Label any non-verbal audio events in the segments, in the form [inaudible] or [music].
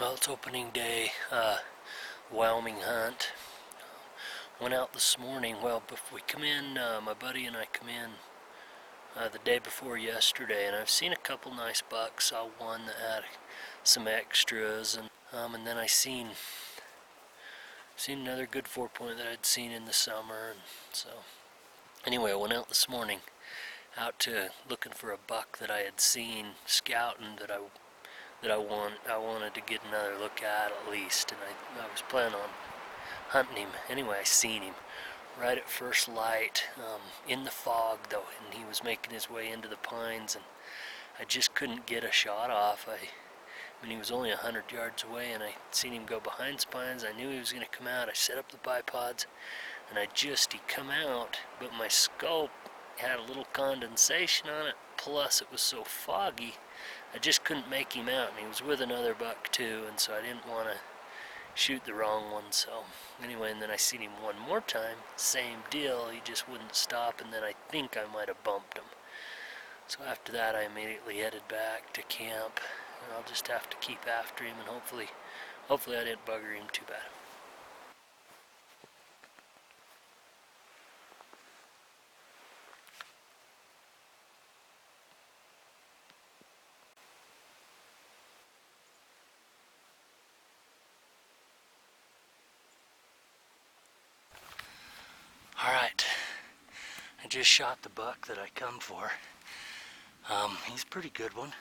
Well, it's opening day, uh, Wyoming hunt. Went out this morning. Well, before we come in, uh, my buddy and I come in uh, the day before yesterday, and I've seen a couple nice bucks. Saw one that had some extras, and um, and then I seen seen another good four point that I'd seen in the summer, and so anyway, I went out this morning out to looking for a buck that I had seen scouting that I that I want I wanted to get another look at at least, and I, I was planning on hunting him. Anyway, I seen him right at first light um, in the fog though, and he was making his way into the pines, and I just couldn't get a shot off. I, I mean, he was only a hundred yards away, and I seen him go behind spines. I knew he was going to come out. I set up the bipods, and I just he come out, but my scope had a little condensation on it. Plus, it was so foggy I just couldn't make him out, and he was with another buck too, and so I didn't want to shoot the wrong one. So anyway, and then I seen him one more time, same deal. He just wouldn't stop, and then I think I might have bumped him. So after that, I immediately headed back to camp. And I'll just have to keep after him, and hopefully, hopefully I didn't bugger him too bad. I just shot the buck that I come for. Um, he's a pretty good one.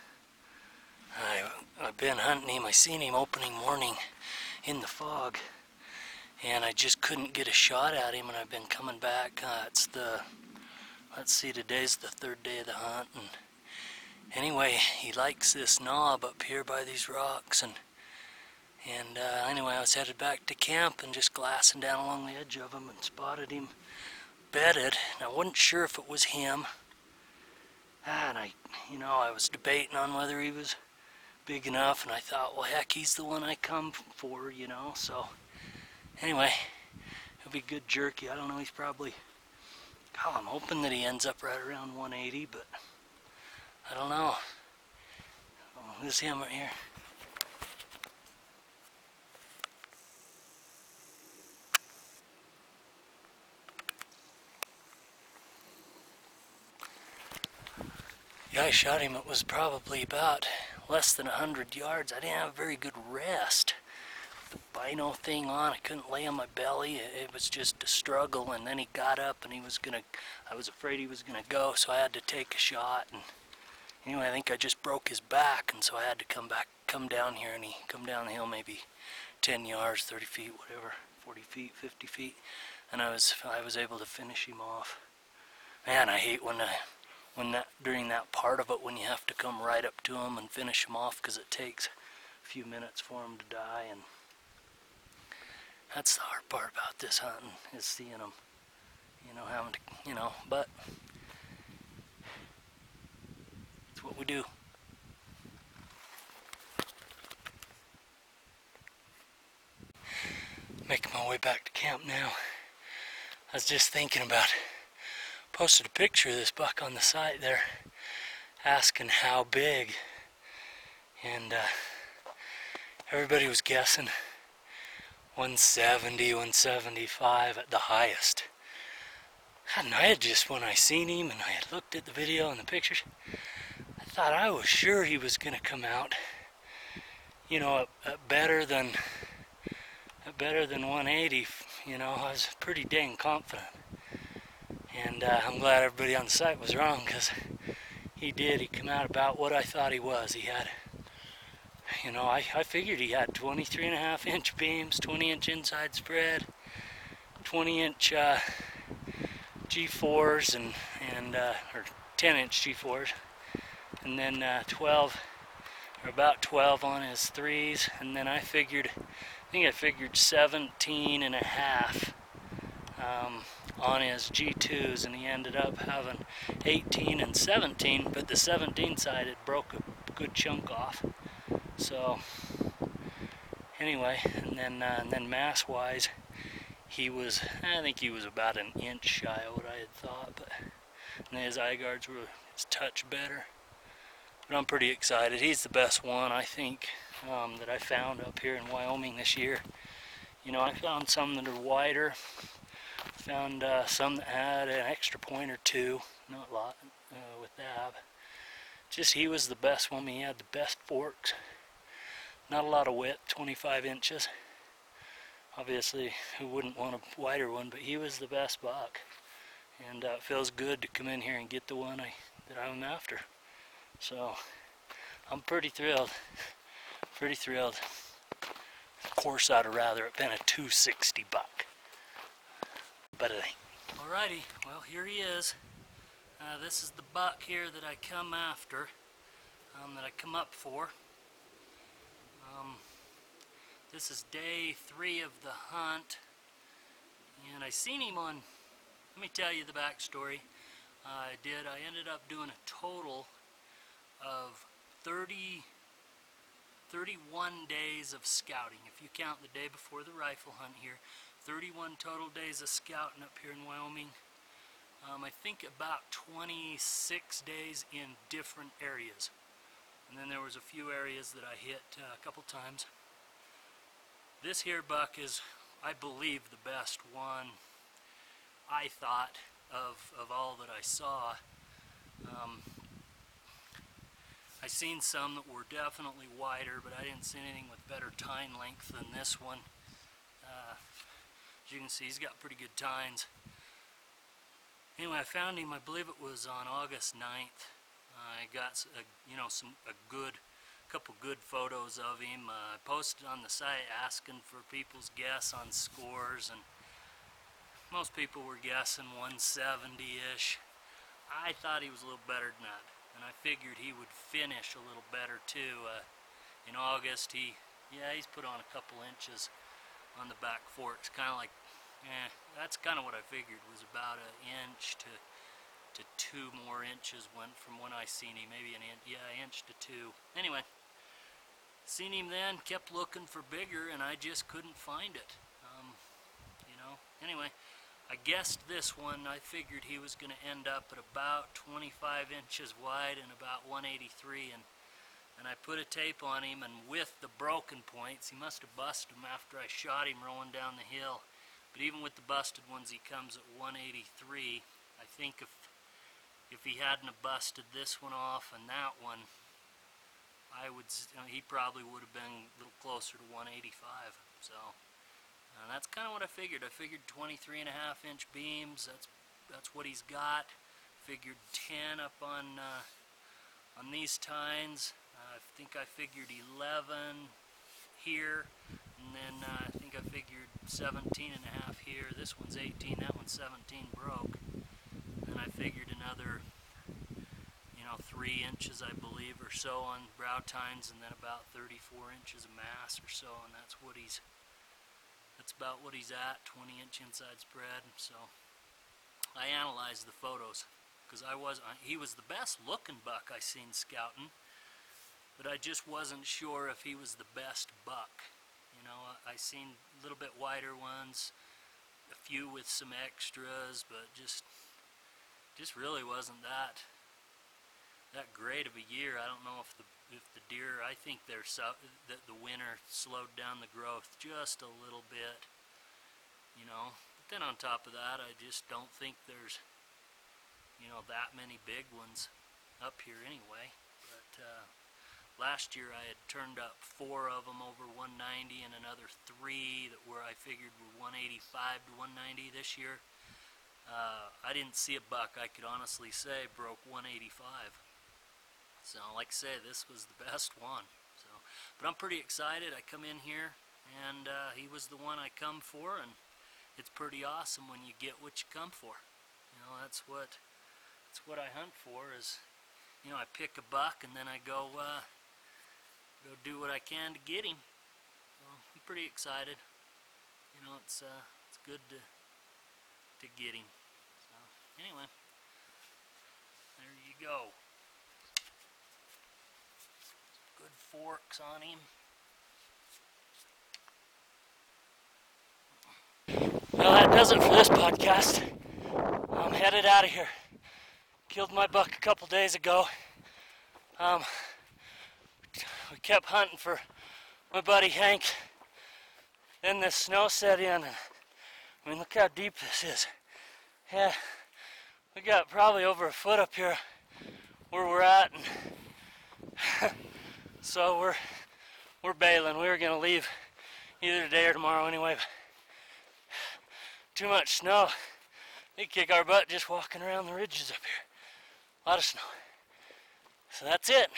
I, I've been hunting him, I seen him opening morning in the fog, and I just couldn't get a shot at him, and I've been coming back. Uh, it's the, let's see, today's the third day of the hunt, and anyway, he likes this knob up here by these rocks, and and uh, anyway, I was headed back to camp and just glassing down along the edge of him and spotted him bedded. And I wasn't sure if it was him. Ah, and I, you know, I was debating on whether he was big enough. And I thought, well, heck, he's the one I come for, you know. So anyway, he'll be good jerky. I don't know, he's probably, God, I'm hoping that he ends up right around 180, but I don't know. Oh, this him right here. I shot him. It was probably about less than 100 yards. I didn't have a very good rest. The bino thing on, I couldn't lay on my belly. It was just a struggle. And then he got up and he was going to, I was afraid he was going to go, so I had to take a shot. And anyway, I think I just broke his back. And so I had to come back, come down here. And he come down the hill maybe 10 yards, 30 feet, whatever, 40 feet, 50 feet. And I was, I was able to finish him off. Man, I hate when I, when that during that part of it when you have to come right up to them and finish them off because it takes a few minutes for them to die and that's the hard part about this hunting is seeing them you know having to you know but it's what we do. Making my way back to camp now. I was just thinking about posted a picture of this buck on the site there asking how big. And uh, everybody was guessing 170 175 at the highest. And I had just when I seen him and I had looked at the video and the pictures I thought I was sure he was gonna come out you know better than better than 180 you know I was pretty dang confident and uh, I'm glad everybody on the site was wrong because he did. He came out about what I thought he was. He had, you know, I, I figured he had 23 and a half inch beams, 20 inch inside spread, 20 inch uh, G4s and, and uh, or 10 inch G4s, and then uh, 12 or about 12 on his threes, and then I figured, I think I figured 17 and a half. Um, on his G2s and he ended up having 18 and 17 but the 17 side it broke a good chunk off. So anyway and then uh, and then mass wise he was I think he was about an inch shy of what I had thought but his eye guards were his touch better. But I'm pretty excited. He's the best one I think um, that I found up here in Wyoming this year. You know, I found some that are wider, found uh, some that had an extra point or two, not a lot uh, with that. Just he was the best one. He had the best forks. Not a lot of width, 25 inches. Obviously, who wouldn't want a wider one, but he was the best buck. And uh, it feels good to come in here and get the one I, that I'm after. So, I'm pretty thrilled. Pretty thrilled. Of course, I'd have rather it been a 260 buck. But it ain't. Alrighty, well, here he is. Uh, this is the buck here that I come after, um, that I come up for. Um, this is day three of the hunt, and I seen him on, let me tell you the backstory. Uh, I did, I ended up doing a total of 30, 31 days of scouting. If you count the day before the rifle hunt here, 31 total days of scouting up here in Wyoming. Um, I think about 26 days in different areas. And then there was a few areas that I hit uh, a couple times. This here buck is, I believe, the best one I thought of, of all that I saw. Um, I seen some that were definitely wider, but I didn't see anything with better tine length than this one. As you can see, he's got pretty good tines. Anyway, I found him, I believe it was on August 9th. Uh, I got a, you know some a good couple good photos of him. Uh, I posted on the site asking for people's guess on scores and most people were guessing 170-ish. I thought he was a little better than that and I figured he would finish a little better too. Uh, in August he, yeah he's put on a couple inches on the back forks, kind of like yeah, that's kind of what I figured was about an inch to to two more inches went from when I seen him. Maybe an inch, yeah, inch to two. Anyway, seen him then, kept looking for bigger, and I just couldn't find it. Um, you know. Anyway, I guessed this one. I figured he was going to end up at about 25 inches wide and about 183, and and I put a tape on him, and with the broken points, he must have busted them after I shot him rolling down the hill. But even with the busted ones, he comes at 183. I think if if he hadn't have busted this one off and that one, I would you know, he probably would have been a little closer to 185. So uh, that's kind of what I figured. I figured 23 and a half inch beams. That's that's what he's got. Figured 10 up on uh, on these tines. I think I figured 11 here and then uh, I think I figured 17 and a half here. This one's 18, that one's 17 broke. And I figured another, you know, three inches, I believe, or so on brow tines, and then about 34 inches of mass or so, and that's what he's, that's about what he's at, 20 inch inside spread. So I analyzed the photos because I was, he was the best looking buck I seen scouting, but I just wasn't sure if he was the best buck You know, I, seen a little bit wider ones, a few with some extras, but just just really wasn't that that great of a year. I don't know if the if the deer. I think they're so, that the winter slowed down the growth just a little bit. You know. But then on top of that, I just don't think there's you know that many big ones up here anyway. But uh, Last year I had turned up four of them over 190 and another three that were I figured were 185 to 190 this year. Uh, I didn't see a buck I could honestly say broke 185. So like I say, this was the [laughs] best one. So, But I'm pretty excited. I come in here and uh, he was the one I come for and it's pretty awesome when you get what you come for. You know, that's what that's what I hunt for is, you know, I pick a buck and then I go, uh, do what I can to get him. I'm pretty excited. You know, it's uh, it's good to to get him. So anyway, there you go. Good forks on him. Well, that does it for this podcast. I'm headed out of here. Killed my buck a couple days ago. Um, we kept hunting for my buddy Hank. Then the snow set in. I mean, look how deep this is. Yeah, we got probably over a foot up here where we're at, and [laughs] so we're we're bailing. We were gonna leave either today or tomorrow anyway. But too much snow. They kick our butt just walking around the ridges up here. A lot of snow. So that's it.